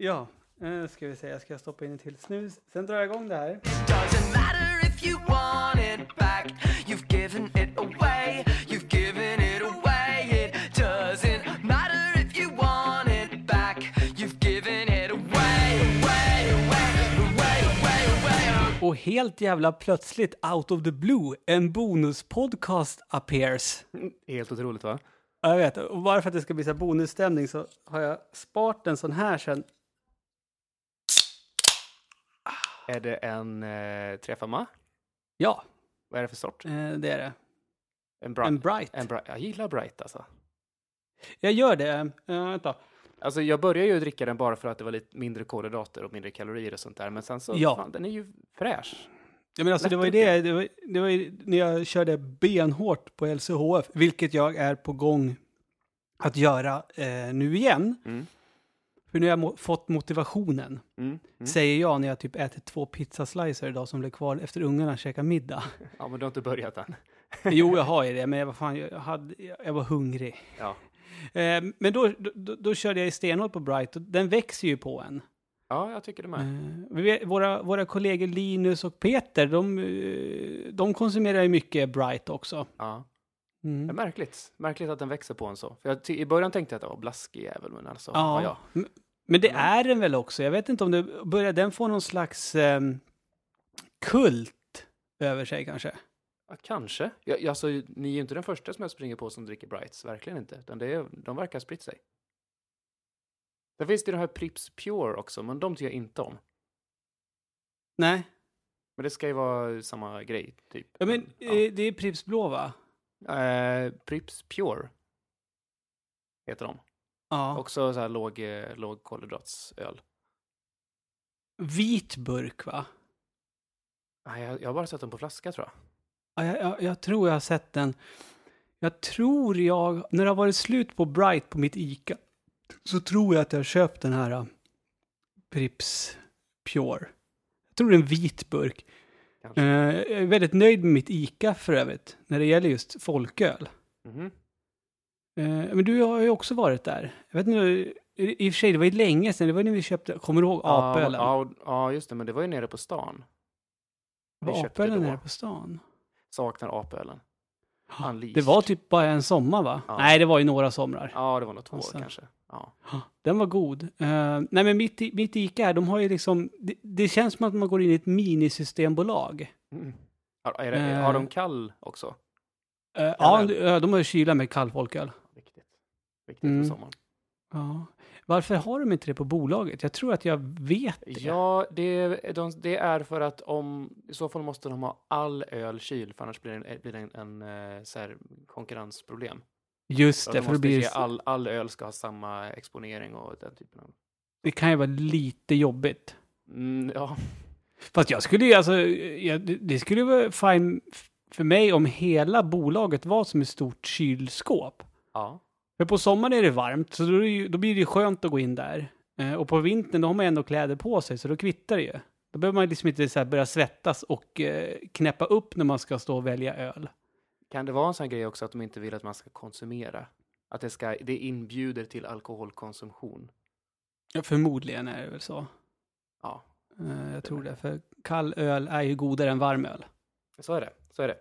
Ja, eh, ska vi se. Jag ska stoppa in en till snus. Sen drar jag igång det här. Och helt jävla plötsligt, out of the blue, en bonuspodcast appears. Helt otroligt va? Ja, Jag vet, och bara för att det ska bli så här bonusstämning så har jag sparat en sån här sen. Är det en eh, trefemma? Ja, Vad är det för sort? eh, det är det. En bright? En bright. En bright. Jag gillar bright alltså. Jag gör det. Uh, vänta. Alltså jag började ju dricka den bara för att det var lite mindre kolhydrater och mindre kalorier och sånt där. Men sen så, Ja. fan, den är ju fräsch. Ja, men alltså, det var ju det, det var, det var ju när jag körde benhårt på LCHF, vilket jag är på gång att göra eh, nu igen. Mm. För nu har jag mo- fått motivationen, Mm. Mm. säger jag när jag typ äter två pizzaslicer idag som blev kvar efter ungarna käkade middag. Ja, men du har inte börjat än. jo, jag har ju det, men jag var, fan, jag, hade, jag var hungrig. Ja. Eh, men då, då, då körde jag ju stenhårt på Bright och den växer ju på en. ja, jag tycker det med. Eh, våra, våra kollegor Linus och Peter, de, eh, de konsumerar ju mycket Bright också. Ja. Det är Mm. märkligt. Märkligt att den växer på en så. För jag, I början tänkte jag att det var blaskig jävel, men alltså, Ja, ja, ja. men det Mm. är den väl också. Jag vet inte om det börjar den få någon slags ehm, kult över sig kanske. Ja, kanske. Jag, alltså, ni är ju inte den första som jag springer på som dricker Brights, verkligen inte. Utan det är, de verkar ha spritt sig. Sen finns det de här Prips Pure också, men de tycker jag inte om. Nej, Men det ska ju vara samma grej, typ. ja, men ja. eh, det är Pripps blå va? Eh, Prips Pure heter de. Ja. Också så här låg, eh, låg kolhydratsöl. Vit burk va? Nej, jag, jag har bara sett dem på flaska tror jag. Ja, jag, jag, jag tror jag har sett den. Jag tror jag, när det har varit slut på Bright på mitt Ica, så tror jag att jag har köpt den här uh, Pripps Pure. Jag tror det är en vit burk. Kanske. Eh, jag är väldigt nöjd med mitt Ica för övrigt, när det gäller just folköl. Eh, men du har ju också varit där. Jag vet inte, i och för sig, det var ju länge sedan, det var när vi köpte, kommer du ihåg apölen? Ja, ja, just det, men det var ju nere på stan. var apölen nere på stan? Saknar apölen. Unleashed. Det var typ bara en sommar va? Ja. Nej, det var ju några somrar. Ja, det var nog två sen- kanske. Ja. Den var god. Eh, nej, men mitt, mitt Ica här, de har ju liksom, det, det känns som att man går in i ett minisystembolag. Mm. Har, är det, Eh. har de kall också? Uh, ja, de, de har ju kyla med kall folköl. Viktigt. Viktigt Mm. för sommaren. Ja. Varför har de inte det på bolaget? Jag tror att jag vet det. Ja, det, de, det är för att om, i så fall måste de ha all öl kyld, för annars blir det en, blir det en, en så här, konkurrensproblem. Just det, de för det, blir, all, all öl ska ha samma exponering och den typen av... det kan ju vara lite jobbigt. Mm, ja, Fast jag skulle ju alltså, jag, det- skulle vara fine för mig om hela bolaget var som ett stort kylskåp. ja. För på sommaren är det varmt, så då, det då blir det ju skönt att gå in där. Eh, och på vintern, då har man ändå kläder på sig, så då kvittar det ju. Då behöver man liksom inte så börja svettas och eh, knäppa upp när man ska stå och välja öl. Kan det vara en sån grej också att de inte vill att man ska konsumera? Att det, ska, det inbjuder till alkoholkonsumtion? Ja, förmodligen är det väl så. Ja, Eh, jag tror det, för kall öl är ju godare än varm öl. så är det. Så är det.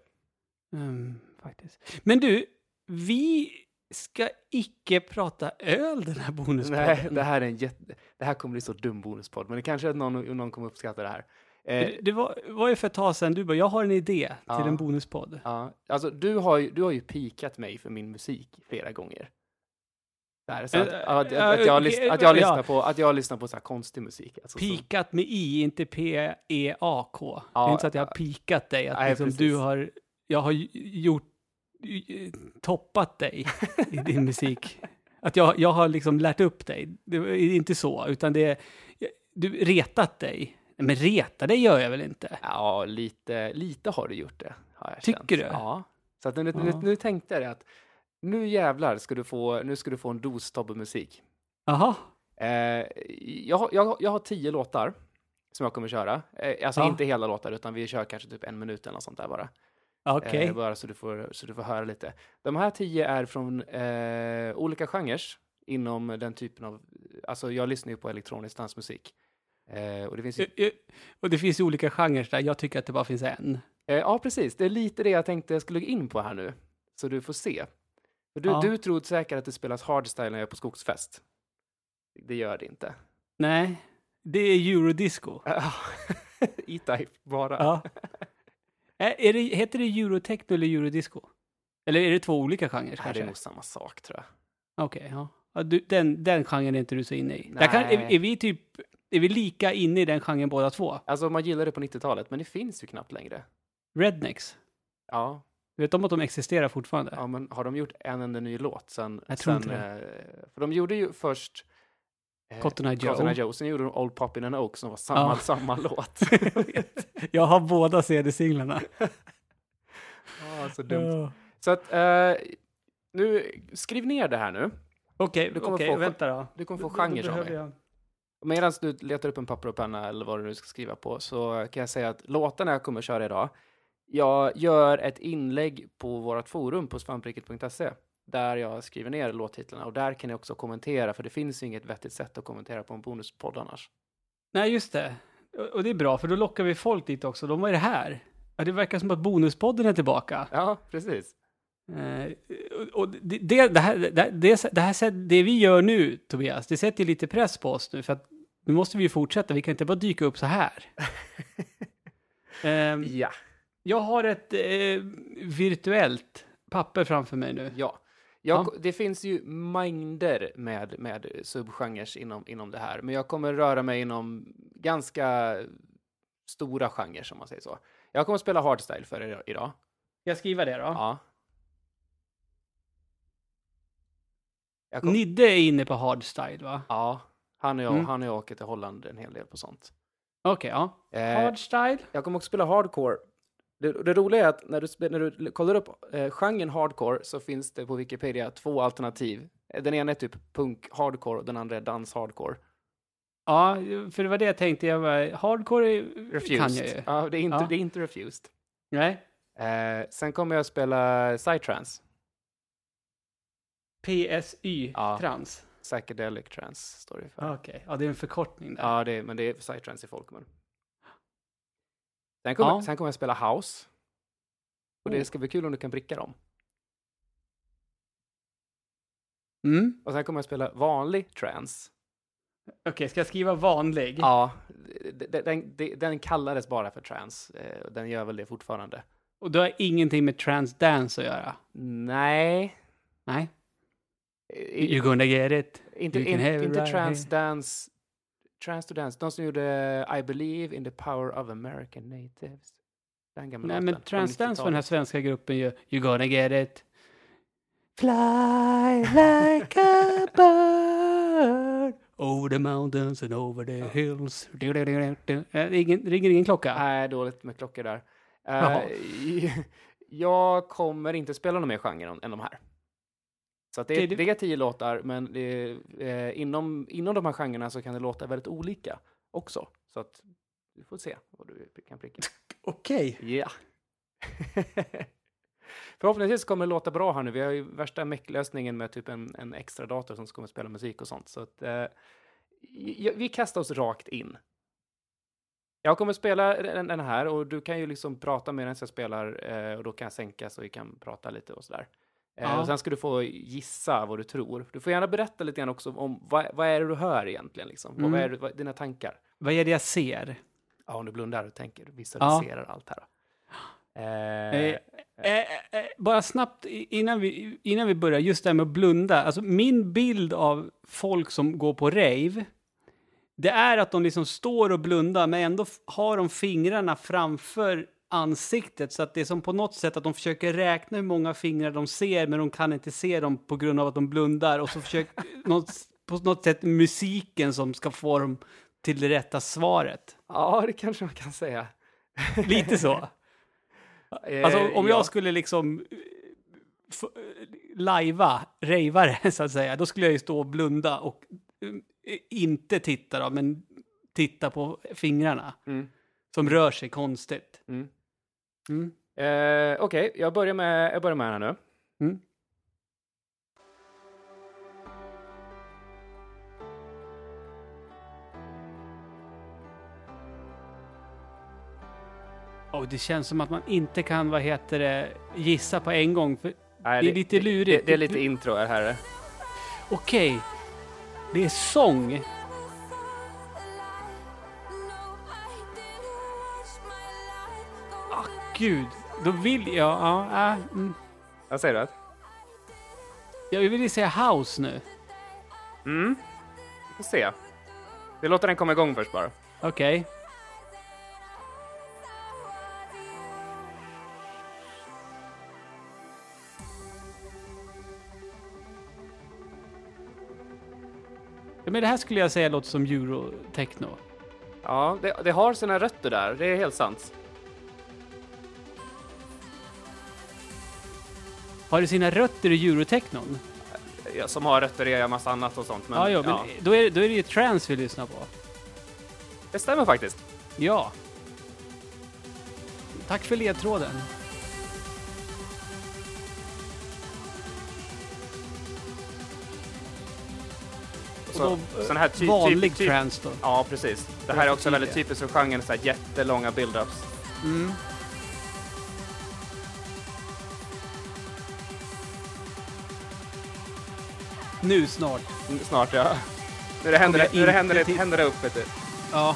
Mm, faktiskt. Men du, vi ska icke prata öl den här bonuspodden. Nej, det här är en jätte... Det här kommer bli så dum bonuspodd, men det kanske är att någon, någon kommer uppskatta det här. Eh, Det, det var, var ju för ett tag sedan du bara, jag har en idé till Ja. en bonuspodd. ja, alltså du har, ju, du har ju pikat mig för min musik flera gånger. Där, så att, Eh, att, eh, att, jag, okej, lys- att jag ja. lyssnar på, att jag lyssnar på så här konstig musik. Alltså, så- Pikat med i, inte P-E-A-K. det är Ja, inte så att jag har pikat dig, att nej, liksom precis. du har, jag har gjort, toppat dig i din musik. Att jag, jag har liksom lärt upp dig. Det är inte så, utan det är, du retat dig. Men reta dig gör jag väl inte? Ja, lite, lite har du gjort det. Tycker känt. du? Ja. Så att nu, nu, Ja. nu tänkte jag det att nu jävlar ska du få, nu ska du få en dos Tobbe-musik. Jaha. Eh, jag, jag, jag har tio låtar som jag kommer köra. Eh, alltså Ja. inte hela låtar, utan vi kör kanske typ en minut eller något sånt där bara. Okej. Eh, bara så du, får, så du får höra lite. De här tio är från eh, olika genrer. inom den typen av, alltså jag lyssnar ju på elektronisk dansmusik. Eh, och det finns ju, Eh, eh, Och det finns ju olika genrer där. Jag tycker att det bara finns en. eh, ja precis, det är lite det jag tänkte jag skulle gå in på här nu. Så du får se. För du, Ja. du tror säkert att det spelas hardstyle när jag är på skogsfest. Det gör det inte. Nej, det är eurodisco. E-Type bara. Ja. Är det, heter det eurotechno eller eurodisco? Eller är det två olika genrer Nej, det är nog samma sak tror jag. Okej, ja. ja du, den, den genren är inte du så inne i. Kan, är, är vi typ, är vi lika inne i den genren båda två? Alltså man gillar det på 90-talet, men det finns ju knappt längre. Rednecks. Ja, Vet de att de existerar fortfarande? ja men har de gjort en enda ny låt sen? Jag tror sen, inte det. eh, För de gjorde ju först eh, Cotton Eye Joe. Cotton Eye Joe, sen gjorde de Old Pop in an Oak som var samma, Ja. samma låt. Jag har båda CD-singlarna. Ja, så dumt. Ja. Så att, eh, nu, skriv ner det här nu. Okej, Du kommer okej, få- vänta då. Du kommer få då genre av mig. jag- Medan du letar upp en papper och penna eller vad du nu ska skriva på så kan jag säga att låtarna jag kommer köra idag, jag gör ett inlägg på vårt forum på svampriket.se där jag skriver ner låttitlarna och där kan ni också kommentera för det finns ju inget vettigt sätt att kommentera på en bonuspodd annars. Nej, just det. Och- det är bra, för då lockar vi folk dit också. De var det här. Ja, det verkar som att Bonuspodden är tillbaka. Ja, precis. Eh, och- det, det, det, här, det, det, det, här, det vi gör nu, Tobias, det sätter lite press på oss nu, för att nu måste vi ju fortsätta. Vi kan inte bara dyka upp så här. Ehm, Ja. jag har ett eh, virtuellt papper framför mig nu. Ja. Jag, Ja. Det finns ju mängder med, med subgenres inom, inom det här, men jag kommer röra mig inom ganska stora genrer, som man säger så. Jag kommer spela hardstyle för er idag. Jag skriva det då? Ja. Kom, Nidde är inne på hardstyle, va? ja, han och, jag, Mm. han och jag åker till Holland en hel del på sånt. Okej, ja. Eh, Hardstyle? jag kommer också spela hardcore. Det, det roliga är att när du, när du kollar upp eh, genren hardcore så finns det på Wikipedia två alternativ. Eh, Den ena är typ punk hardcore och den andra är dans hardcore. Ja, för det var det jag tänkte. Jag var, hardcore Refused. kan jag ju. Ja, det är inte, Ja. Det är inte refused. Nej. Eh, sen kommer jag spela psytrance, PSY, Ja. trans. psychedelic trance står det för. Okej, ja det är en förkortning där. Ja, det är, men det är psytrance i folkmun. Sen kommer, Ja. sen kommer jag spela house. Och det Oh. ska bli kul om du kan pricka dem. Mm. Och sen kommer jag spela vanlig trance. Okej, ska jag skriva vanlig? Ja, den, den, den kallades bara för trance. eh, Den gör väl det fortfarande. Och då har ingenting med transdance att göra? Nej. Nej. You're gonna get it. inte in, inte right trance dance. Trance to dance. De som gjorde I believe in the power of American natives. Den gamla Nej, men transdance var den här 90-talet. svenska gruppen ju. You're gonna get it. Fly like a bird over the mountains and over the hills. Du, du, du, du. Ingen, ringer ingen klocka? Nej, dåligt med klockor där. Eh, jag kommer inte spela någon mer genre än de här. Så det, är, det- det är tio låtar, men är, eh, inom, inom de här genrerna så kan det låta väldigt olika också. Så att du får se vad du kan pricka. Okej. Ja. Förhoppningsvis kommer det låta bra här nu. Vi har ju värsta mecklösningen med typ en, en extra dator som kommer spela musik och sånt. Så att, eh, vi kastar oss rakt in. Jag kommer spela den, den här och du kan ju liksom prata medan jag spelar eh, och då kan jag sänka så vi kan prata lite och sådär. Eh, Ja. och sen ska du få gissa vad du tror. Du får gärna berätta lite grann också om vad, vad är det du hör egentligen, liksom? Mm. vad är det, vad, dina tankar? Vad är det jag ser? Ja, om du blundar och tänker, visualiserar allt här. Då. Eh, Eh, eh, eh, bara snabbt innan vi, innan vi börjar, just det här med att blunda. Alltså min bild av folk som går på rave, det är att de liksom står och blundar men ändå har de fingrarna framför ansiktet så att det är som på något sätt att de försöker räkna hur många fingrar de ser men de kan inte se dem på grund av att de blundar och så försöker något, på något sätt musiken som ska få dem till det rätta svaret. Ja, det kanske man kan säga. Lite så. Eh, Alltså om ja. jag skulle liksom eh, eh, lajva, rejva det så att säga, då skulle jag ju stå och blunda och inte titta då, men titta på fingrarna Mm, som rör sig konstigt. mm. Mm. Eh, Okej, okay, jag börjar med, jag börjar med här nu. Mm. Oh, det känns som att man inte kan, vad heter det, gissa på en gång. För Nej, det är det, lite lurigt. Det, det, är lite intro här. Okej. Okay. Det är sång. Gud. Då vill jag... Ja, äh, mm. Vad säger du? Jag vill ju säga house nu. Mm. Vi får se. Vi låter den komma igång först bara. Okej. Ja, men det här skulle jag säga låter som eurotechno. Ja, det, det har sina rötter där. Det är helt sant. Har det sina rötter i eurotechnon? Som har rötter i en massa annat och sånt. Men, ja, ja, men Då, är, då är det ju trance vi lyssnar på. Det stämmer faktiskt. Ja. Tack för ledtråden. Så, sån här ty, Vanlig typ, typ, trance då. Ja, precis. Det här är också väldigt typiskt för genren, så här jättelånga build-ups. Mm. Nu snart. Snart, ja. Nu det händer, nu det händer, det, händer det upp, vet du. Ja.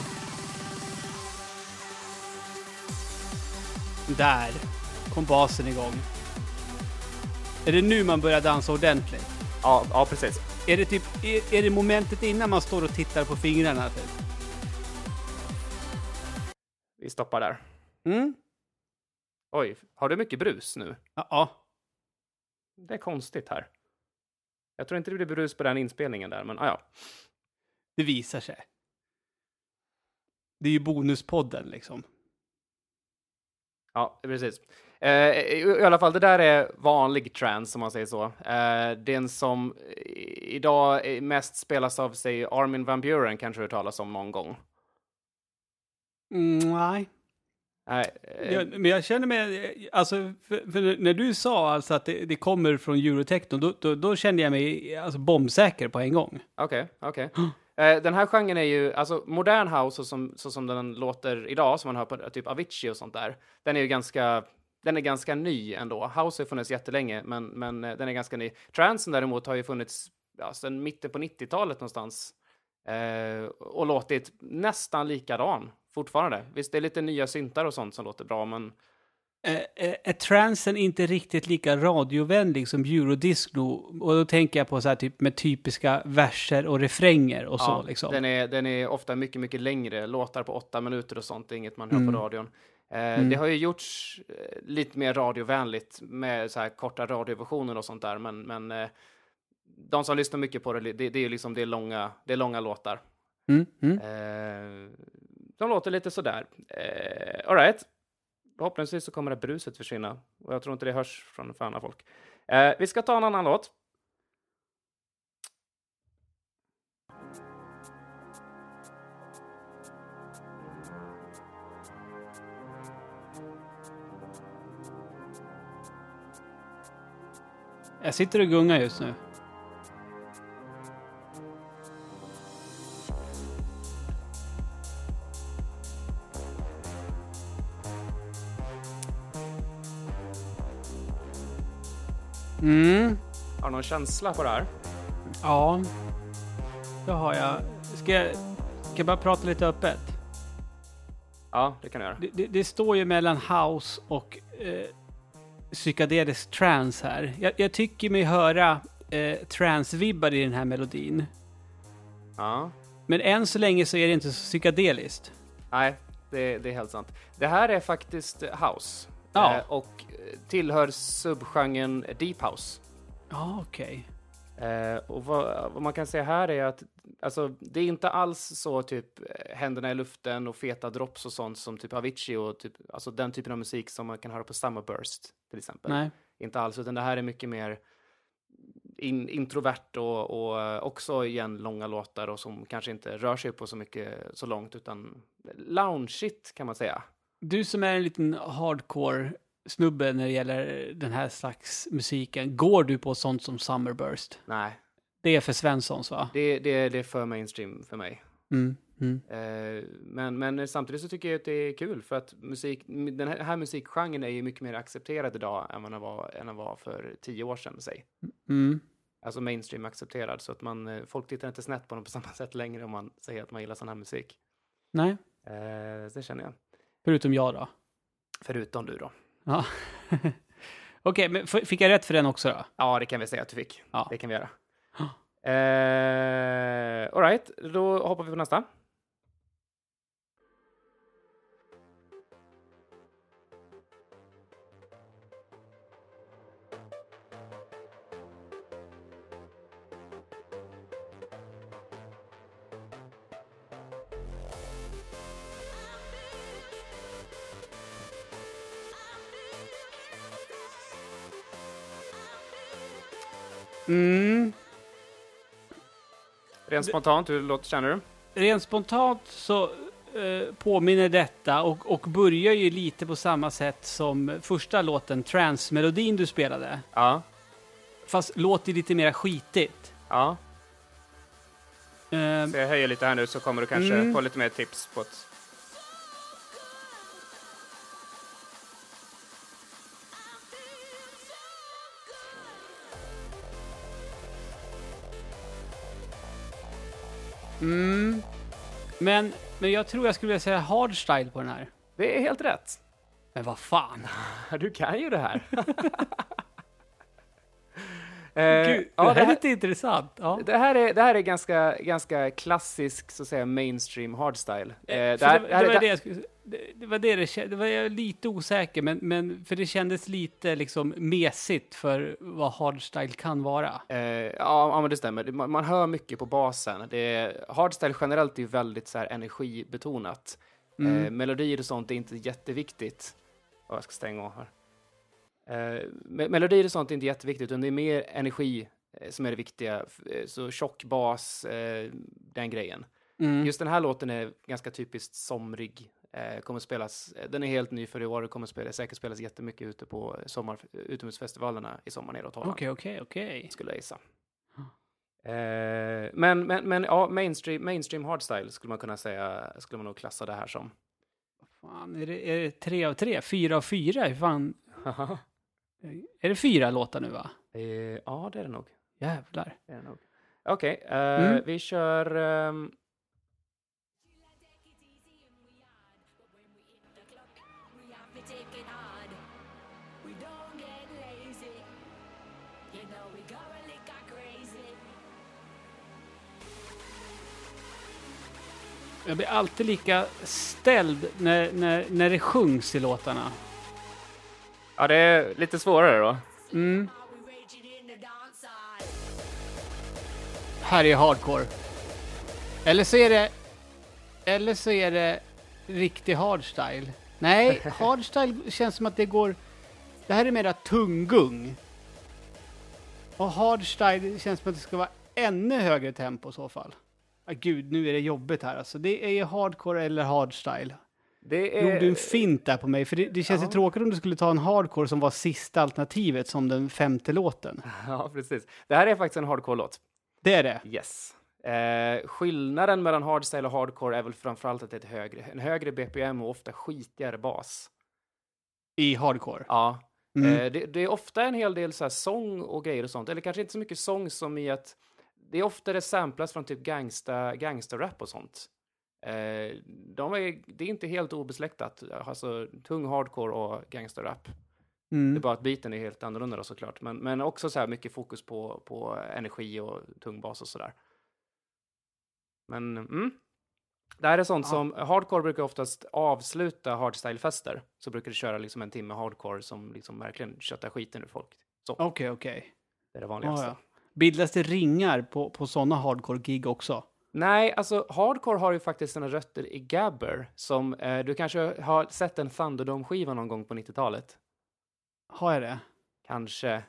Där kom basen igång. Är det nu man börjar dansa ordentligt? Ja, ja precis. Är det typ, är, är det momentet innan man står och tittar på fingrarna? Typ? Vi stoppar där. Mm? Oj, har du mycket brus nu? Ja. Det är konstigt här. Jag tror inte det blir brus på den inspelningen där, men ah, ja. det visar sig. Det är ju bonuspodden liksom. Ja, precis. Eh, i, I alla fall, det där är vanlig trance, om man säger så. Eh, den som idag mest spelas av, sig Armin van Buren, kanske du talas om någon gång. Mm, nej. Nej, eh, Jag, men jag känner mig, alltså, för, för när du sa alltså att det, det kommer från eurotechno, då, då, då kände jag mig alltså, bombsäker på en gång. Okej, okej. Eh, den här genren är ju, alltså modern house så som, så som den låter idag, som man hör på typ Avicii och sånt där, den är ju ganska, den är ganska ny ändå. House har funnits jättelänge, men, men eh, den är ganska ny. Transen däremot har ju funnits ja, sedan mitten på 90-talet någonstans. Eh, och låtit nästan likadan fortfarande. Visst, det är lite nya syntar och sånt som låter bra, men är transen inte riktigt lika radiovänlig som eurodisco? Och då tänker jag på så här typ med typiska verser och refränger och så ja, liksom. den, är, den är ofta mycket, mycket längre. Låtar på åtta minuter och sånt, det är inget man hör Mm. på radion. Eh, Mm. Det har ju gjorts eh, lite mer radiovänligt med så här korta radioversioner och sånt där, men, men eh, de som lyssnar mycket på det, det, det är ju liksom det är långa, det är långa låtar. Mm, mm. Eh, de låter lite sådär. Eh, Alright. Förhoppningsvis så kommer det bruset försvinna. Och jag tror inte det hörs från för andra folk. Eh, vi ska ta en annan låt. Jag sitter och gungar just nu. Mm, Har du någon känsla på det här? ja. Det har jag. Ska jag, ska jag bara prata lite öppet? Ja, det kan du göra. Det, det, det står ju mellan house och eh, psykedelisk trance här. Jag, jag tycker mig höra eh, trance-vibbar i den här melodin. Ja. Men än så länge så är det inte så psykedeliskt. Nej, det, det är helt sant. Det här är faktiskt house. Ja. Eh, och eh, tillhör subgenren deep house. Ja, okej. Eh, och vad, vad man kan säga här är att alltså, det är inte alls så typ eh, händerna i luften och feta drops och sånt som typ Avicii och typ, alltså den typen av musik som man kan höra på Summerburst till exempel. Nej. Inte alls, utan det här är mycket mer in, introvert och, och eh, också igen långa låtar och som kanske inte rör sig på så mycket så långt utan loungeigt kan man säga. Du som är en liten hardcore snubbe när det gäller den här slags musiken. Går du på sånt som Summerburst? Nej, Det är för Svenssons va? det, det, det är för mainstream för mig. Mm. Mm. Eh, men, men samtidigt så tycker jag att det är kul för att musik, den här, här musikgenren är ju mycket mer accepterad idag än vad den var, än den var för tio år sedan, säg. Mm. Alltså mainstream accepterad, så att man, eh, folk tittar inte snett på den på samma sätt längre om man säger att man gillar sån här musik. Nej, Eh, det känner jag. Förutom jag då. Förutom du då. Ja. Okej, men f- fick jag rätt för den också då? Ja, det kan vi säga att du fick. Ja. Det kan vi göra. Eh, all right, då hoppar vi på nästa. Mm. Rent spontant, hur låter, känner du? Rent spontant så eh, påminner detta och, och börjar ju lite på samma sätt som första låten, Trance-melodin du spelade. Ja. Fast låter lite mer skitigt. Ja. Eh, Så jag höjer lite här nu så kommer du kanske Mm. få lite mer tips på ett... mm. men, men jag tror jag skulle vilja säga hardstyle på den här. Det är helt rätt. Men vad fan. Du kan ju det här. Eh, Gud, ja, det här det, är här, lite intressant. Ja. det, här är, det här är ganska, ganska klassisk, så att säga, mainstream hardstyle. Eh, Eh, det, här, det, det, här det, är- det, det var det det kändes, var jag lite osäker, men, men för det kändes lite liksom mesigt för vad hardstyle kan vara. Eh, ja, men det stämmer. Man, man hör mycket på basen. Det hardstyle generellt är ju väldigt så här, energibetonat. Mm. Eh, melodier och sånt är inte jätteviktigt. Oh, jag ska stänga av här. Eh, me- melodier och sånt är inte jätteviktigt, utan det är mer energi eh, som är det viktiga. Eh, Så tjock bas, eh, den grejen. Mm. Just den här låten är ganska typiskt somrig. Eh, kommer spelas, eh, den är helt ny för i år och kommer spela, säkert spelas jättemycket ute på sommar, utomhusfestivalerna i sommar neråt Holland Okej, okej, okej. skulle jag gissa. Eh, men, men, men ja, mainstream, mainstream hardstyle skulle man kunna säga, skulle man nog klassa det här som. Fan, är det, är det tre av tre? Fyra av fyra? Hur fan? Är det fyra låtar nu va? eh, ja, det är det nog. Jävlar. Det är det nog. Okej, eh, Mm. vi kör... ehm, Jag blir alltid lika ställd när, när, när det sjungs i låtarna. ja, det är lite svårare då. Mm. Här är hardcore. Eller så är det... Eller så är det riktig hardstyle. Nej, hardstyle känns som att det går... Det här är mera tunggung. Och hardstyle känns som att det ska vara ännu högre tempo i så fall. Ah, gud, nu är det jobbigt här alltså. Det är hardcore eller hardstyle. Det Gjorde du en är... fint där på mig? För det, det känns Ja. ju tråkigt om du skulle ta en hardcore som var sista alternativet som den femte låten. Ja, precis. Det här är faktiskt en hardcore-låt. Det är det. Yes. Eh, skillnaden mellan hardstyle och hardcore är väl framförallt att det är högre, en högre BPM och ofta skitigare bas. I hardcore. Ja. Mm. Eh, det, det är ofta en hel del så sång och grejer och sånt, eller kanske inte så mycket sång som i att det är ofta det samplas från typ gangsta, gangsta-rap och sånt. Eh, de är, det är inte helt obesläktat, alltså tung hardcore och gangsta-rap. Det är Mm. bara att beaten är helt annorlunda då såklart, men, men också så här mycket fokus på, på energi och tung bas och sådär. Men mm. Det här är sånt Ja. som, hardcore brukar oftast avsluta hardstyle-fester. Så brukar det köra liksom en timme hardcore som liksom verkligen köttar skiten ur folk. Okej, okej. det är det vanligaste. ja. Bildas det ringar på, på sådana hardcore-gig också? Nej, alltså hardcore har ju faktiskt sina rötter i gabber. Som, eh, du kanske har sett en Thunderdome-skiva någon gång på 90-talet? Har jag det? Kanske.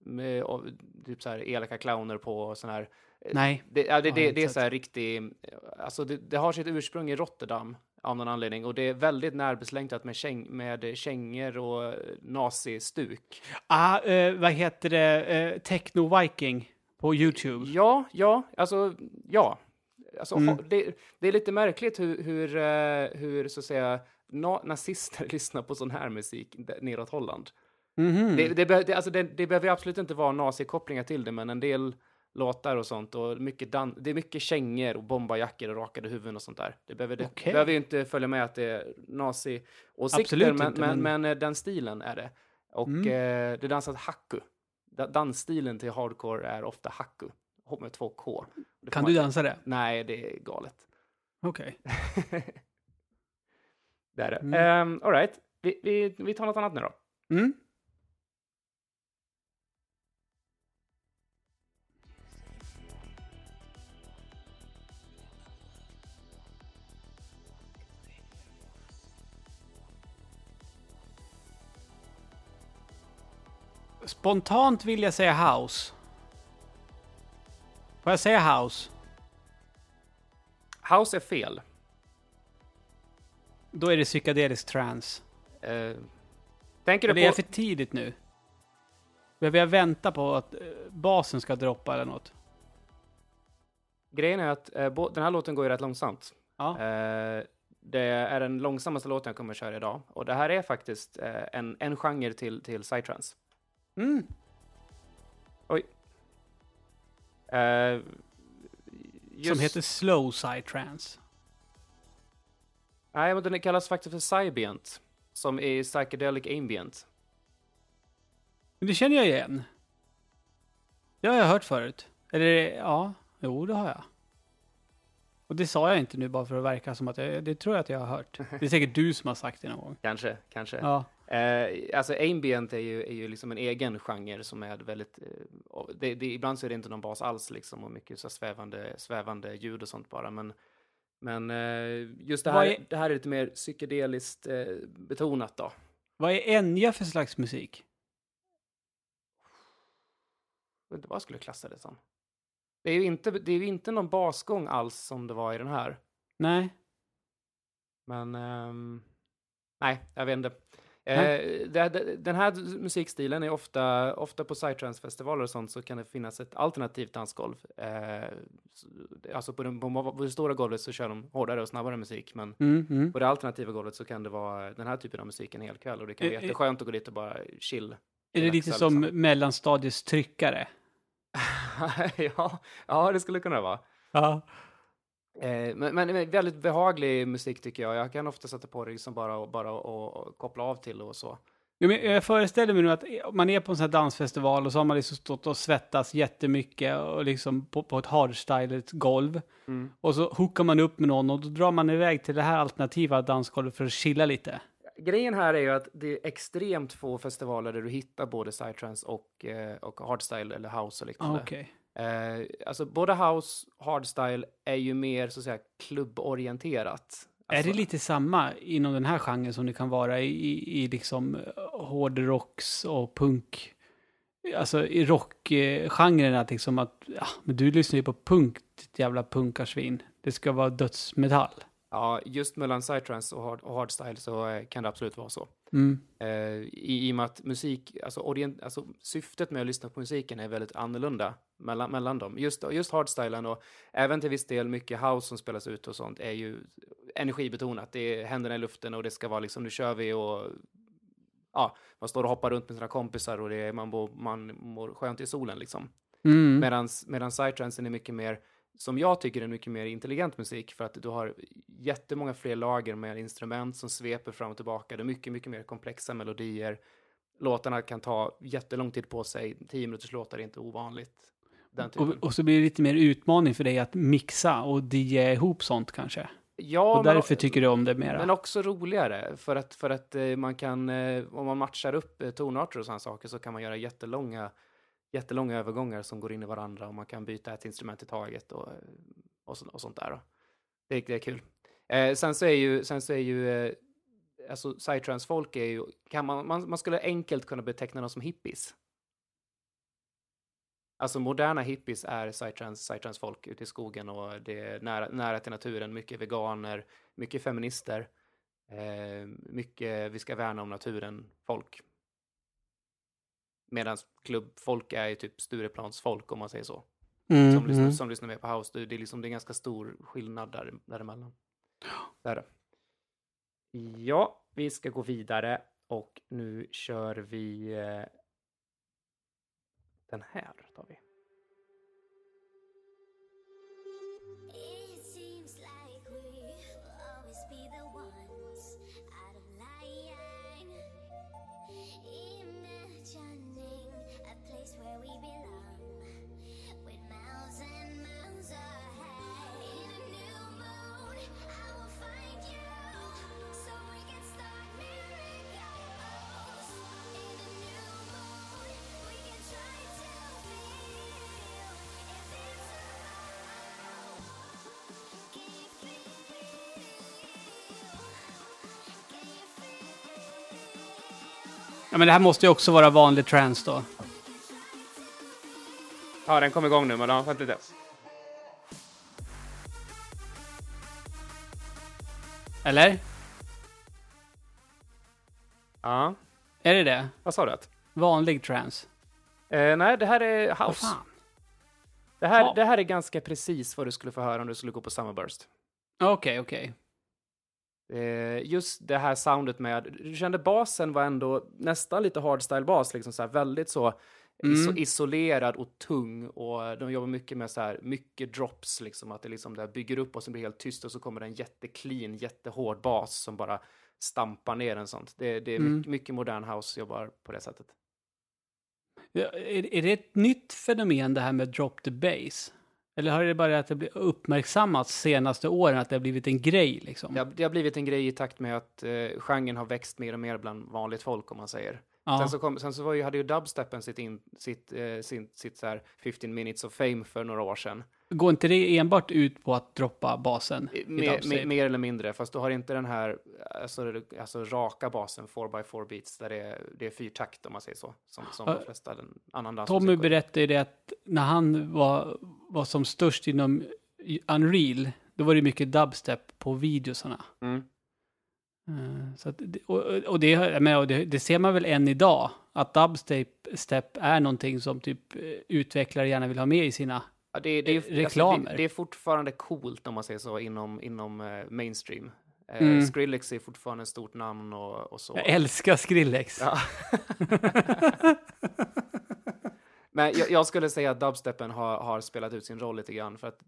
Med, och, typ så här elaka clowner på sån här Nej. Det, ja, det, det, jag det är så här riktig, alltså det, det har sitt ursprung i Rotterdam av någon anledning och det är väldigt närbesläktat med, käng, med kängor och nazistuk. Ah, eh, vad heter det? Eh, Techno Viking på YouTube. Ja, ja, alltså ja. Alltså, Mm. det, det är lite märkligt hur, hur, eh, hur så att säga, na, nazister lyssnar på sån här musik neråt Holland. Mhm. Det, det, det, alltså det, behöver absolut inte vara nazikopplingar till det, men en del låtar och sånt och mycket dan- det är mycket kängor och bombarjackor och rakade huvuden och sånt där. Det behöver, det Okej. behöver ju inte följa med att det är nazi-åsikter, men, men, men- men, eh, den stilen är det. Och Mm. eh, det dansas hacku. Da- Dansstilen till hardcore är ofta hacku, H- med två K. Kan du dansa det? Nej, det är galet. Okej. det är det. Mm. Um, all right. vi, vi, vi tar något annat nu då. Mm. Spontant vill jag säga house. Får jag säga house? House är fel. Då är det psykedelisk trance. Eh, tänker du Och det är på... för tidigt nu. Behöver jag vänta på att eh, basen ska droppa eller något? Grejen är att bo- den här låten går ju rätt långsamt. Ja. Eh, det är den långsammaste låten jag kommer att köra idag. Och det här är faktiskt en, en genre till, till psytrance. Mm. Eh, just- Som heter slow psytrance. Nej, men den kallas faktiskt för Cybient. Som är psychedelic ambient. Men det känner jag igen. Det har jag hört förut. Eller ja, jo det har jag. Och det sa jag inte nu bara för att verka som att jag, det tror jag att jag har hört. Det är säkert du som har sagt det någon gång. Kanske, kanske. Ja. Eh, alltså ambient är ju, är ju liksom en egen genre som är väldigt... Eh, det, det, ibland så är det inte någon bas alls liksom och mycket så svävande, svävande ljud och sånt bara. Men, men eh, just det här, är- det här är lite mer psykedeliskt eh, betonat då. Vad är Enya för slags musik? Jag vet inte vad jag skulle klassa det som. Det är ju inte, det är inte någon basgång alls som det var i den här. Nej. Men ehm, nej, jag vet inte. Eh, det, den här musikstilen är ofta, ofta på psytrance-festivaler och sånt så kan det finnas ett alternativt dansgolv. Eh, så- alltså på, den, på, på det stora golvet så kör de hårdare och snabbare musik, men Mm, mm. på det alternativa golvet så kan det vara den här typen av musik en hel kväll och det kan vara jätteskönt att gå dit och bara chill. Är det lite som liksom. mellanstadiets tryckare? ja, ja, det skulle kunna vara. Ja. Eh, men, men väldigt behaglig musik tycker jag. Jag kan ofta sätta på det liksom bara bara och, och koppla av till och så. Jo, men Jag föreställer mig nu att man är på en sån här dansfestival och så har man liksom stått och svettats jättemycket och liksom på, på ett hardstylet golv. Mm. Och så hookar man upp med någon och då drar man iväg till det här alternativa dansgolvet för att chilla lite. Grejen här är ju att det är extremt få festivaler där du hittar både psytrance och, eh, och hardstyle eller house och Ah, liknande. Eh, alltså både house hardstyle är ju mer så att säga klubborienterat. Är Alltså, det lite samma inom den här genren som det kan vara i, i, liksom eh, hårdrocks och punk? Alltså i rockgenren att liksom att, ja, men du lyssnar ju på punk, ditt jävla punkarsvin. Det ska vara dödsmetall. Ja, just mellan psytrance och, hard, och hardstyle så eh, kan det absolut vara så. Mm. Eh, i, I och med att musik, alltså, orient, alltså syftet med att lyssna på musiken är väldigt annorlunda mellan, mellan dem. Just, just hardstylen och även till viss del mycket house som spelas ut och sånt är ju energibetonat. Det är händerna i luften och det ska vara liksom nu kör vi och ja, man står och hoppar runt med sina kompisar och det är, man, bor, man mår skönt i solen liksom. Mm. Medan psytrancen är mycket mer, som jag tycker är mycket mer intelligent musik för att du har jättemånga fler lager med instrument som sveper fram och tillbaka. Det är mycket, mycket mer komplexa melodier. Låtarna kan ta jättelång tid på sig. Tio minuters låtar är inte ovanligt. Och, och så blir det lite mer utmaning för dig att mixa och DJa ihop sånt kanske. ja, och men- därför tycker du om det mera. Men också roligare, för att, för att eh, man kan, eh, om man matchar upp eh, tonarter och sådana saker så kan man göra jättelånga, jättelånga övergångar som går in i varandra och man kan byta ett instrument i taget och, och, så, och sånt där. Det, det är kul. Eh, sen så är ju, sen så är ju eh, alltså psytrance-folk är ju, kan man, man, man skulle enkelt kunna beteckna dem som hippies. Alltså moderna hippies är psytrance, psytrance-folk ute i skogen och det är nära, nära till naturen, mycket veganer, mycket feminister, eh, mycket vi ska värna om naturen-folk. Medan klubbfolk är ju typ Stureplansfolk om man säger så. Mm, som, lyssnar, mm. som lyssnar mer på house. Det, är liksom, det är ganska stor skillnad där, däremellan. Det är det. Ja, vi ska gå vidare och nu kör vi eh, den här. Tar vi. Ja, men det här måste ju också vara vanlig trance då. Ja, den kom igång nu, men ja, vänta lite. Eller? Ja, Är det det? vad sa du? Att? Vanlig trance? Eh, nej, det här är Vad house. fan? Det här, Ja. det här är ganska precis vad du skulle få höra om du skulle gå på Summerburst. Okej, okej. Eh, just det här soundet med, du kände basen var ändå nästan lite hardstyle-bas, liksom så här väldigt så Mm. isolerad och tung och de jobbar mycket med så här, mycket drops, liksom att det liksom där bygger upp och sen blir helt tyst och så kommer det en jätteclean, jättehård bas som bara stampar ner en sånt. Det, det är Mm. mycket, mycket modern house jobbar på det sättet. Ja, Är, är det ett nytt fenomen det här med drop the bass? Eller har det bara att det blir uppmärksammats senaste åren att det har blivit en grej liksom? Det har, det har blivit en grej i takt med att eh, genren har växt mer och mer bland vanligt folk, om man säger. Ja. Sen så, kom, sen så var ju, hade ju dubstepen sitt, in, sitt, eh, sin, sitt så här 15 minutes of fame för några år sedan. Går inte det enbart ut på att droppa basen? i Mer, mer, mer eller mindre, fast du har inte den här alltså, alltså, raka basen 4x4 beats där det är, det är fyrtakt om man säger så. Som, som Ja. de flesta den, annan. Tommy berättade ju det att när han var, var som störst inom Unreal, då var det mycket dubstep på videosarna. Mm. Eh, Så att, och, och, det, och det, det ser man väl än idag, att dubstep step är någonting som typ eh, utvecklare gärna vill ha med i sina... Ja, det, det, är- reklamer. Alltså, det, det är fortfarande coolt om man säger så inom, inom eh, mainstream. Mm. Skrillex är fortfarande ett stort namn och, och så. Jag älskar Skrillex. Ja. Men jag, jag skulle säga att dubstepen har, har spelat ut sin roll lite grann. För att,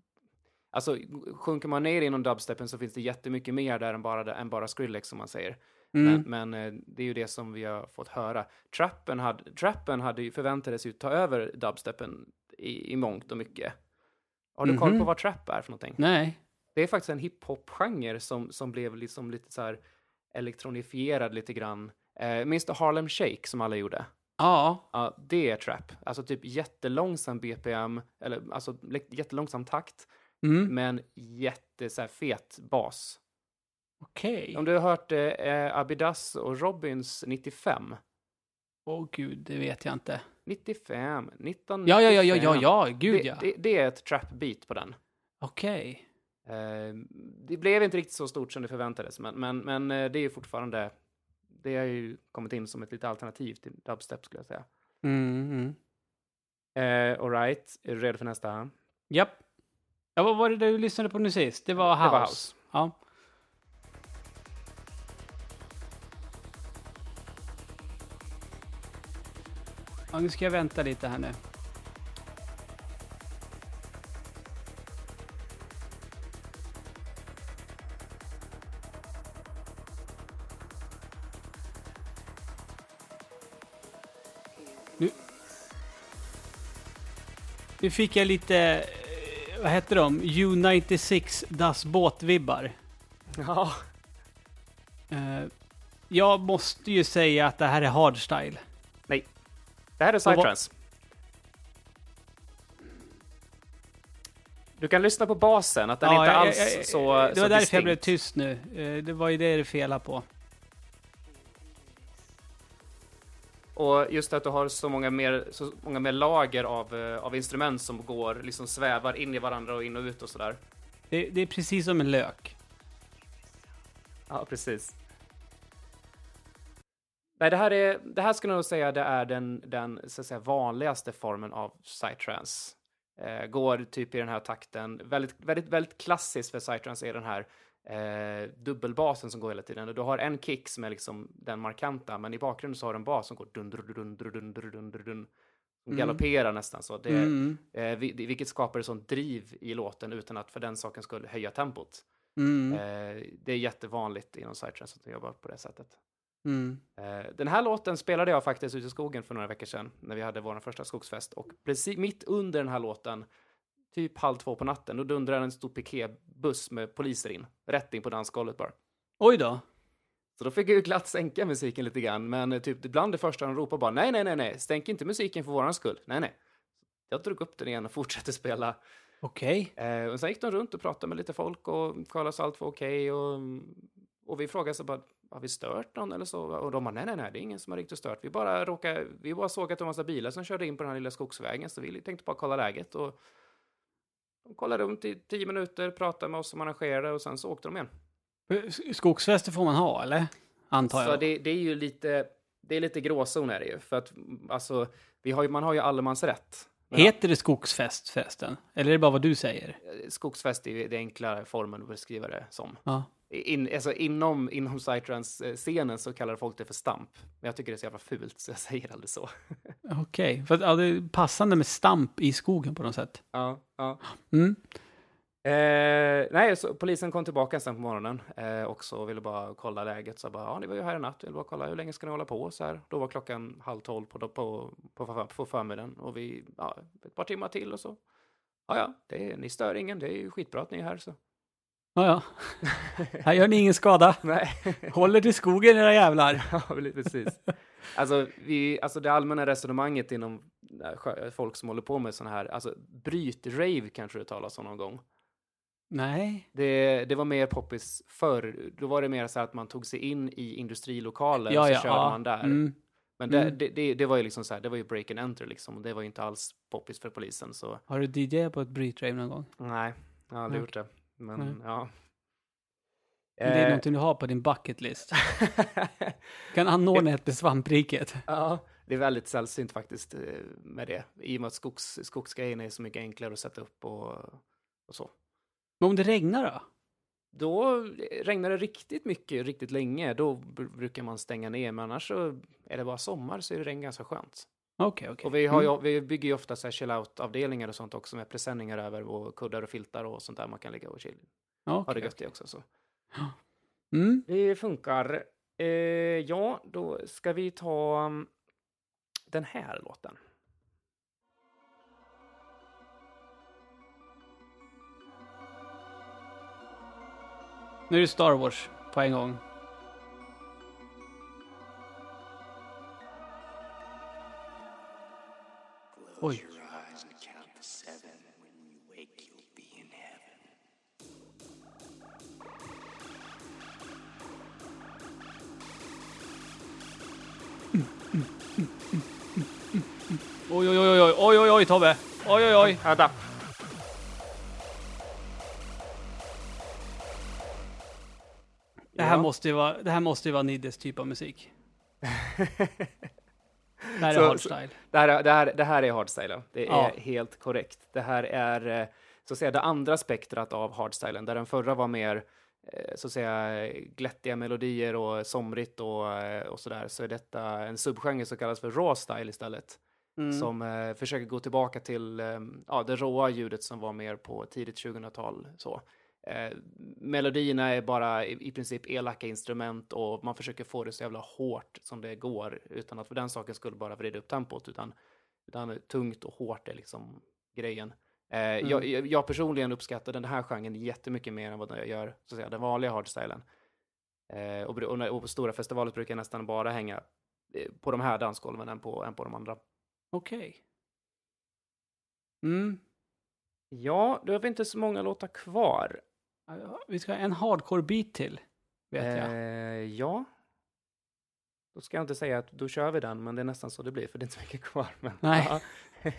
alltså, sjunker man ner inom dubstepen så finns det jättemycket mer där än bara, än bara Skrillex, som man säger. Mm. Men, men eh, det är ju det som vi har fått höra. Trappen, hade, trappen hade förväntades ju ta över dubstepen i, i mångt och mycket. Har du koll Mhm. på vad trap är för någonting? Nej. Det är faktiskt en hiphop-genre som, som blev liksom lite så här elektronifierad lite grann. Eh, minns du Harlem Shake som alla gjorde? Ja. Ja, det är trap. Alltså typ jättelångsam BPM, eller alltså jättelångsam takt, Mm. men jätte så här, fet bas. Okej. Om du har hört eh, Abidas och Robins 95? Åh gud, det vet jag inte. 95, 1995. Ja, ja, ja, ja, ja, ja, gud det, ja. det, det är ett trap-beat på den. Okej. Eh, det blev inte riktigt så stort som det förväntades, men, men, men eh, det är ju fortfarande, det har ju kommit in som ett lite alternativ till dubstep skulle jag säga. Mm, mm. Eh, Alright, är du redo för nästa? Japp. Ja, vad var det du lyssnade på nu sist? Det var House. Det var House. Ja. ja. Nu ska jag vänta lite här nu. Nu, nu fick jag lite, vad heter de? U96 Das Båt-vibbar. Ja. Eh, jag måste ju säga att det här är hardstyle. Nej. Det här är Psytrance. Du kan lyssna på basen, att den Ja, inte jag- alls jag- jag- så Det var så därför jag distinkt. blev tyst nu. Eh, det var ju det det felade på. Och just att du har så många mer, så många mer lager av, eh, av instrument som går, liksom svävar in i varandra och in och ut och sådär. Det, det är precis som en lök. Ja, precis. Nej, det här, är, det här skulle jag nog säga det är den, den så att säga, vanligaste formen av psytrance. Eh, går typ i den här takten. Väldigt, väldigt, väldigt klassiskt för Psytrance är den här eh, dubbelbasen som går hela tiden. Och du har en kick som är liksom den markanta, men i bakgrunden så har du en bas som går dun, dun, dun, dun, dun, dun, dun, som galopperar nästan så. Det, Mm. eh, vilket skapar ett sånt driv i låten utan att för den saken skulle höja tempot. Mm. Eh, det är jättevanligt inom Psytrance att de jobbar på det sättet. Mm. Eh, Den här låten spelade jag faktiskt ute i skogen för några veckor sedan när vi hade vår första skogsfest och precis mitt under den här låten, typ halv två på natten, då dundrar en stor piketbuss med poliser in, rätt in på dansgolvet bara. Oj då. Så då fick jag ju glatt sänka musiken lite grann, men eh, typ ibland det första de ropar bara nej, nej, nej, nej, stänk inte musiken för våran skull, nej, nej. Jag drog upp den igen och fortsatte spela. Okej. Eh, och sen gick de runt och pratade med lite folk och kollade så allt var okej. och, och vi frågade så bara, har vi stört någon eller så? Och de bara, nej, nej, nej, det är ingen som har och stört. Vi bara råkade, vi bara såg att det var en massa bilar som körde in på den här lilla skogsvägen, så vi tänkte bara kolla läget. Och de kollade runt i tio minuter, pratade med oss som arrangerade och sen så åkte de igen. Skogsfester får man ha, eller? Antar Så jag. det, det är ju lite, det är lite gråzon är det ju, för att alltså, vi har ju, man har ju allemansrätt. Men Heter det skogsfest förresten? Eller är det bara vad du säger? eh, Skogsfest är ju det enklare formen att beskriva det som. Ja. In, alltså inom, inom Psytrance-scenen så kallar folk det för stamp. Men jag tycker det är så jävla fult så jag säger aldrig så. Okej. För att, ja, det är passande med stamp i skogen på något sätt. Ja, ja. Mm. Eh, nej, så polisen kom tillbaka sen på morgonen eh, och så ville bara kolla läget. Så bara, ja, ni var ju här i natt, vill bara kolla hur länge ska ni hålla på så här. Då var klockan halv tolv på, på, på, på, förmiddagen och vi, ja, ett par timmar till och så. Ja, ja, det ni stör ingen, det är ju skitbra att ni är här så. Ja, ja. Här gör ni ingen skada. Nej. Håller till skogen era jävlar. Ja, precis. Alltså, vi, alltså det allmänna resonemanget inom sjö- folk som håller på med sådana här, alltså bryt-rave kanske det talas om någon gång. Nej. Det, det var mer poppis förr. Då var det mer så att man tog sig in i industrilokaler Ja, och så ja. körde ja. man där. Mm. Men det, Mm. det, det, det var ju liksom så här, det var ju break and enter liksom. Och det var ju inte alls poppis för polisen så Har du DJ på ett brytrave någon gång? nej, jag har aldrig Nej. gjort det. Men Nej. ja. Det är Eh, någonting du har på din bucket list. Kan anordna ett med svampriket. Ja, det är väldigt sällsynt faktiskt eh, med det. I och med att skogs, skogsgrejen är så mycket enklare att sätta upp och, och så. Men om det regnar då? Då regnar det riktigt mycket, riktigt länge, då br- brukar man stänga ner. Men annars så är det bara sommar så är det regn ganska skönt. Okej, okej. Och vi, har Mm. ju, vi bygger ju ofta så här chill out-avdelningar och sånt också med presenningar över och kuddar och filtar och sånt där man kan ligga och chill. Ha det gött i också. Så. Mm. Det funkar. Eh, ja, då ska vi ta um, den här låten. Nu är det Star Wars på en gång. Heaven. Oj, oj, oj, oj, oj, oj, oj, Tobbe. Oj, oj, oj. Vänta. Det här Ja. måste ju vara, det här måste ju vara Niddes typ av musik. Det här är Så- hardstyle. Det här, det här, det här är hardstyle, ja. det är Ja. helt korrekt. Det här är eh, så att säga det andra spektrat av hardstylen, där den förra var mer eh, så att säga glättiga melodier och somrigt och, eh, och sådär, så är detta en subgenre som kallas för raw style istället. Mm. Som eh, försöker gå tillbaka till eh, ja, det råa ljudet som var mer på tidigt 2000-tal. Så. Eh, melodierna är bara i, i princip elaka instrument och man försöker få det så jävla hårt som det går utan att för den saken skulle bara vrida upp tempot utan, utan tungt och hårt är liksom grejen. Eh, jag, jag, jag personligen uppskattar den här genren jättemycket mer än vad jag gör så att säga, den vanliga hardstylen. Eh, och, och, och på stora festivaler brukar jag nästan bara hänga eh, på de här dansgolven än på, än på de andra. Okej. Mm. Ja, då har vi inte så många låtar kvar. Vi ska ha en hardcore-beat till, vet jag. Eh, ja. Då ska jag inte säga att då kör vi den, men det är nästan så det blir, för det är inte så mycket kvar. Men, Nej. Ja.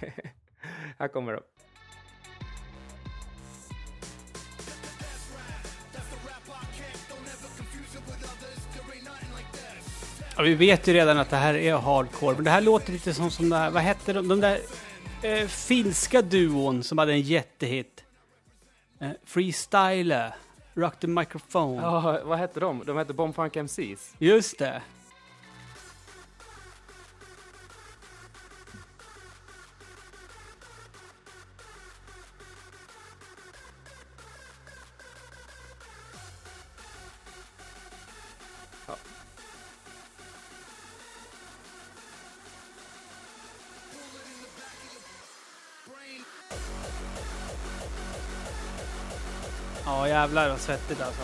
Här kommer det. Ja, vi vet ju redan att det här är hardcore, men det här låter lite som, som det här, vad hette de, de där eh, finska duon som hade en jättehit. Eh, Freestyler, Rock the Microphone. Ja, vad hette de? De hette Bombfunk MCs. Just det. Jävlar vad svettigt alltså.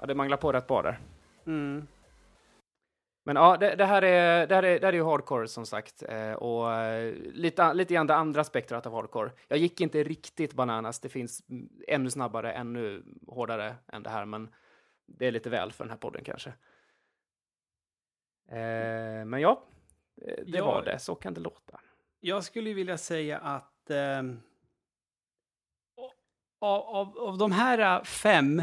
Ja, det manglar på rätt bra där. Mm. Men ja, det, det, här är, det, här är, det här är ju hardcore som sagt. Eh, och eh, lite, lite grann det andra spektrat av hardcore. Jag gick inte riktigt bananas. Det finns ännu snabbare, ännu hårdare än det här. Men det är lite väl för den här podden kanske. Eh, men ja, det Ja. var det. Så kan det låta. Jag skulle vilja säga att ehm, av, av, av de här äh, fem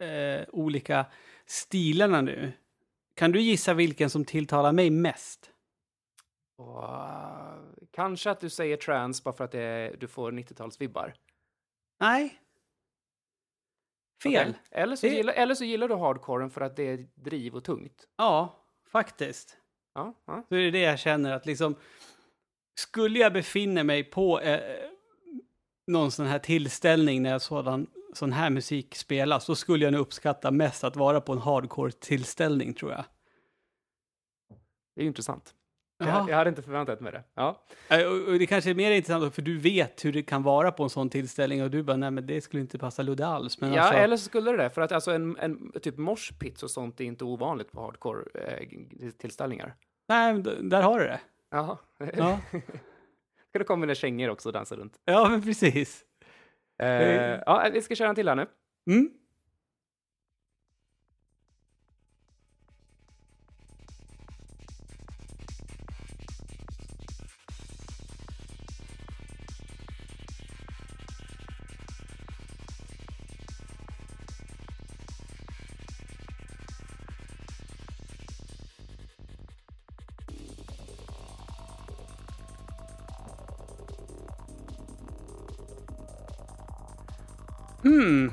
eh, olika stilarna nu, kan du gissa vilken som tilltalar mig mest? Och, kanske att du säger trans bara för att det, du får 90-talsvibbar. Nej. Fel. Okej. Eller, så Det- gillar, eller så gillar du hardcoren för att det är driv och tungt. Ja, faktiskt. Ja, ja. Så är det det jag känner att liksom, skulle jag befinna mig på eh, någon sån här tillställning när sådan, sån här musik spelas, så skulle jag nog uppskatta mest att vara på en hardcore-tillställning tror jag. Det är ju intressant. Jag, jag hade inte förväntat mig det. Ja. Eh, Och, det kanske är mer intressant för du vet hur det kan vara på en sån tillställning och du bara, nej men det skulle inte passa Ludde alls. Men ja, alltså, eller så skulle det det. För att alltså en, en typ moshpits och sånt är inte ovanligt på hardcore-tillställningar. nej, men d- där har du det. Jaha. Ja, Ska du komma med dina kängor också och dansa runt? ja men precis. Eh, ja, vi ska köra en till här nu. Mm. Hmm.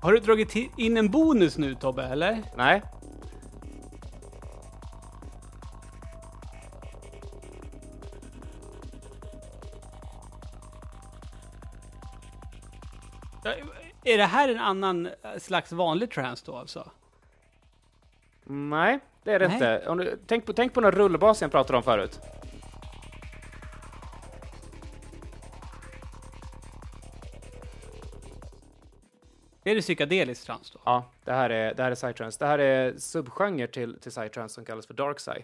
Har du dragit in en bonus nu Tobbe, eller? Nej. Är det här en annan eh, slags vanlig trance då alltså? Nej, det är det Nej. inte. Om du, tänk, på, tänk på den här rullbasen jag pratade om förut. Det psykedelisk trance då? Ja, det här är, det här är psytrance. Det här är subgenre till, till psytrance som kallas för dark psy.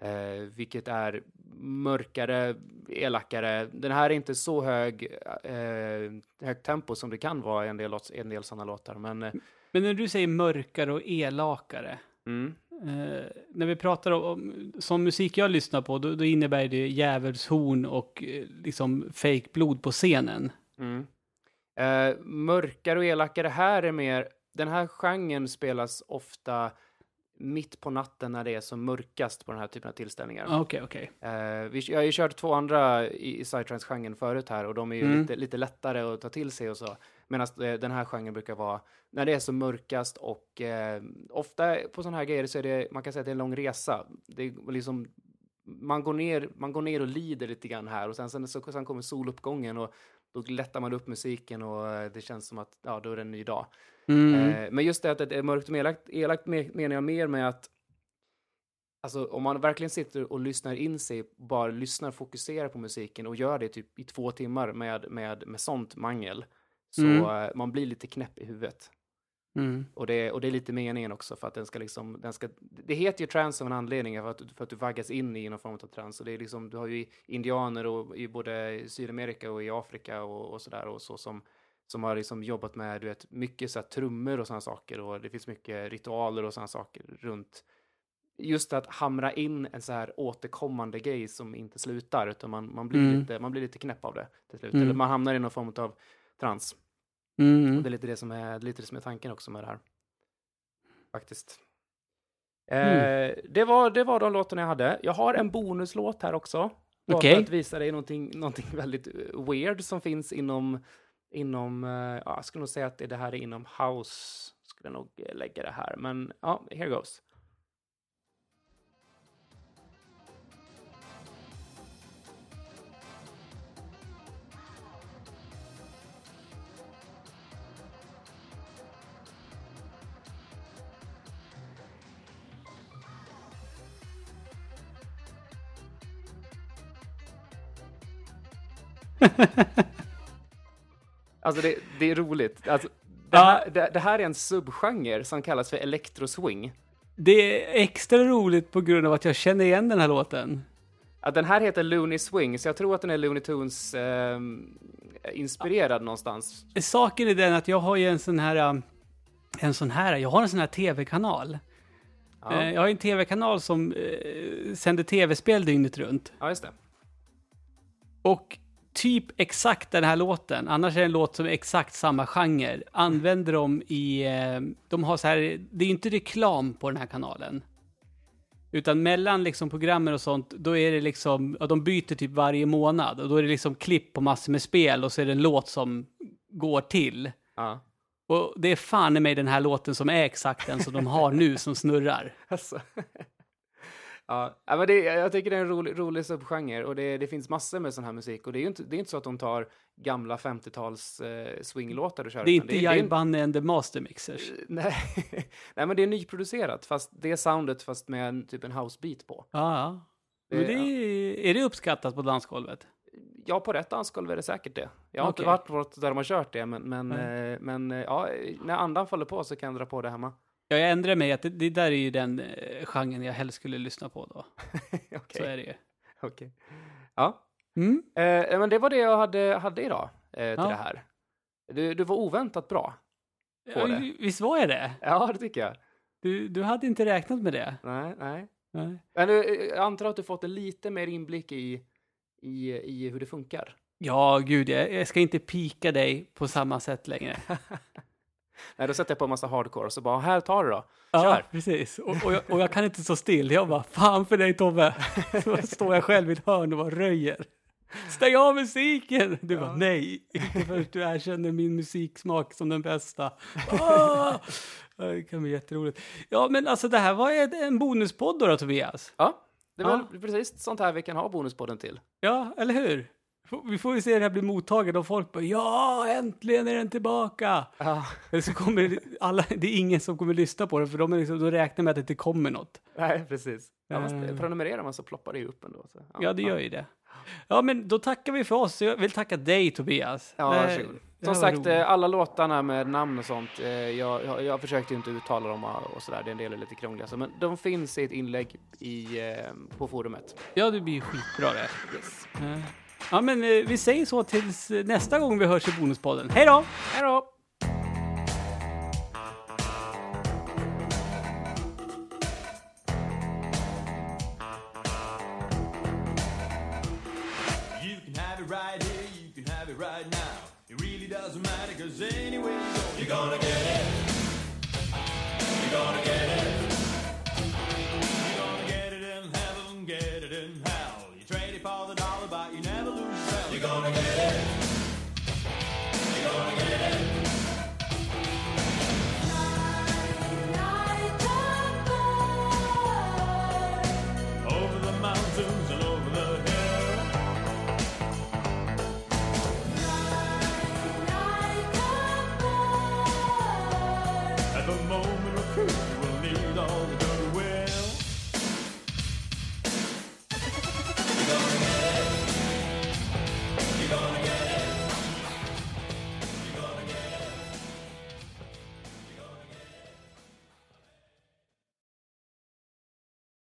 Eh, vilket är mörkare, elakare. Den här är inte så hög, eh, högt tempo som det kan vara i en del, en del sådana låtar. Men eh, Men när du säger mörkare och elakare, mm, eh, när vi pratar om, om som musik jag lyssnar på, då, då innebär det djävulshorn och eh, liksom fake blod på scenen. mm. Eh, mörkare och elakare här är mer, den här genren spelas ofta mitt på natten när det är som mörkast på den här typen av tillställningar. Okej, okej. Eh, vi, jag har ju kört två andra i, i psytrance-genren förut här och de är ju Mm. lite, lite lättare att ta till sig och så. Medan eh, den här genren brukar vara när det är som mörkast och eh, ofta på sådana här grejer så är det, man kan säga att det är en lång resa. Det är liksom, man, går ner, man går ner och lider lite grann här och sen, sen, så, sen kommer soluppgången och då lättar man upp musiken och eh, det känns som att ja, då är det en ny dag. Mm. Eh, men just det att det är mörkt och elakt, elakt me- menar jag mer med att Alltså om man verkligen sitter och lyssnar in sig, bara lyssnar, fokuserar på musiken och gör det typ i två timmar med, med, med sånt mangel, så Mm. eh, man blir lite knäpp i huvudet. Mm. Och det, och det är lite meningen också för att den ska liksom, den ska, det heter ju trans av en anledning, för att, för att du vaggas in i någon form av trans. Och det är liksom, du har ju indianer och, i både Sydamerika och i Afrika och, och sådär och så som, som har liksom jobbat med, du vet, mycket så här trummor och sådana saker och det finns mycket ritualer och sådana saker runt just att hamra in en så här återkommande grej som inte slutar, utan man, man, blir, Mm. lite, man blir lite knäpp av det till slut. Mm. Eller man hamnar i någon form av trans. Mm. Och det är lite det som är, lite det som är tanken också med det här. Faktiskt. Eh, det, var, det var de låtarna jag hade. Jag har en bonuslåt här också. Bara Okej. för att visa dig någonting, någonting väldigt eh, weird som finns inom, inom eh, ja, jag skulle nog säga att det, här är inom house, skulle jag nog lägga det här. Men ja, here goes. Alltså det, det är roligt. Alltså, det, Ja. här, det, det här är en subgenre som kallas för electroswing. Det är extra roligt på grund av att jag känner igen den här låten. Ja, den här heter Looney Swing, så jag tror att den är Looney Tunes ehm, inspirerad någonstans. Saken är den att jag har ju en sån här, um, en sån här, jag har en sån här tv-kanal. Ja, Eh, Jag har en tv-kanal som eh, sänder tv-spel dygnet runt. ja just det. Och typ exakt den här låten, annars är det en låt som är exakt samma genre, använder de i, eh, de har så här, det är ju inte reklam på den här kanalen. Utan mellan liksom programmen och sånt, då är det liksom, ja, de byter typ varje månad och då är det liksom klipp på massor med spel och så är det en låt som går till. Ja. Och det är fan i mig den här låten som är exakt den som de har nu som snurrar. Alltså. Ja, men det, jag tycker det är en rolig, rolig subgenre och det, det finns massor med sån här musik och det är ju inte, det är inte så att de tar gamla 50-tals eh, swinglåtar och kör. Det är inte är Bunny and the Master Mixers. Nej. Nej, men det är nyproducerat, fast det soundet fast med en, typ en housebeat på. Ja, ja. Det- det är, är det uppskattat på dansgolvet? Ja, på rätt dansgolv är det säkert det. Jag har Okej. inte varit där de har kört det, men, men, eh, men eh, ja, när andan faller på så kan jag dra på det hemma. Ja, jag ändrar mig att det, det där är ju den eh, genren jag helst skulle lyssna på då. Okej. Så är det ju. okej. Ja, Mm. eh, men det var det jag hade, hade idag eh, till Ja. det här. Du, du var oväntat bra. På Ja, det. visst var jag det? Ja, det tycker jag. Du, du hade inte räknat med det? Nej, nej. Nej. Men du, jag antar att du fått en lite mer inblick i, i, i hur det funkar. Ja, gud, jag, jag ska inte pika dig på samma sätt längre. Nej, då sätter jag på en massa hardcore och så bara, här tar du då. Ja, Kör. precis. Och, och, jag, och jag kan inte stå still. Jag bara, fan för dig Tobbe. Så står jag själv i ett hörn och bara röjer. Stäng av musiken! Du bara, nej, inte för att du erkänner min musiksmak som den bästa. Ja, Det kan bli jätteroligt. Ja, men alltså det här var en bonuspodd då, då Tobias. Ja, det var Ja. precis sånt här vi kan ha bonuspodden till. Ja, eller hur? Vi får ju se det här bli mottaget och folk bara ja, äntligen är den tillbaka. Ja. Eller så kommer alla, det är ingen som kommer lyssna på det för de är liksom, då räknar med att det inte kommer något. Nej, precis. Ja, Eh. prenumererar man så ploppar det ju upp ändå. Så. Ja, det gör ju det. Ja, men då tackar vi för oss. Jag vill tacka dig Tobias. Ja, varsågod. Som sagt, roligt. eh, alla låtarna med namn och sånt, eh, jag, jag, jag försökte inte uttala dem och sådär, det är en del är lite krångliga, så, men de finns i ett inlägg i, eh, på forumet. Ja, det blir skitbra det. Yes. Eh, Ja, men eh, vi säger så tills eh, nästa gång vi hörs i Bonuspodden. Hej då! Hej då!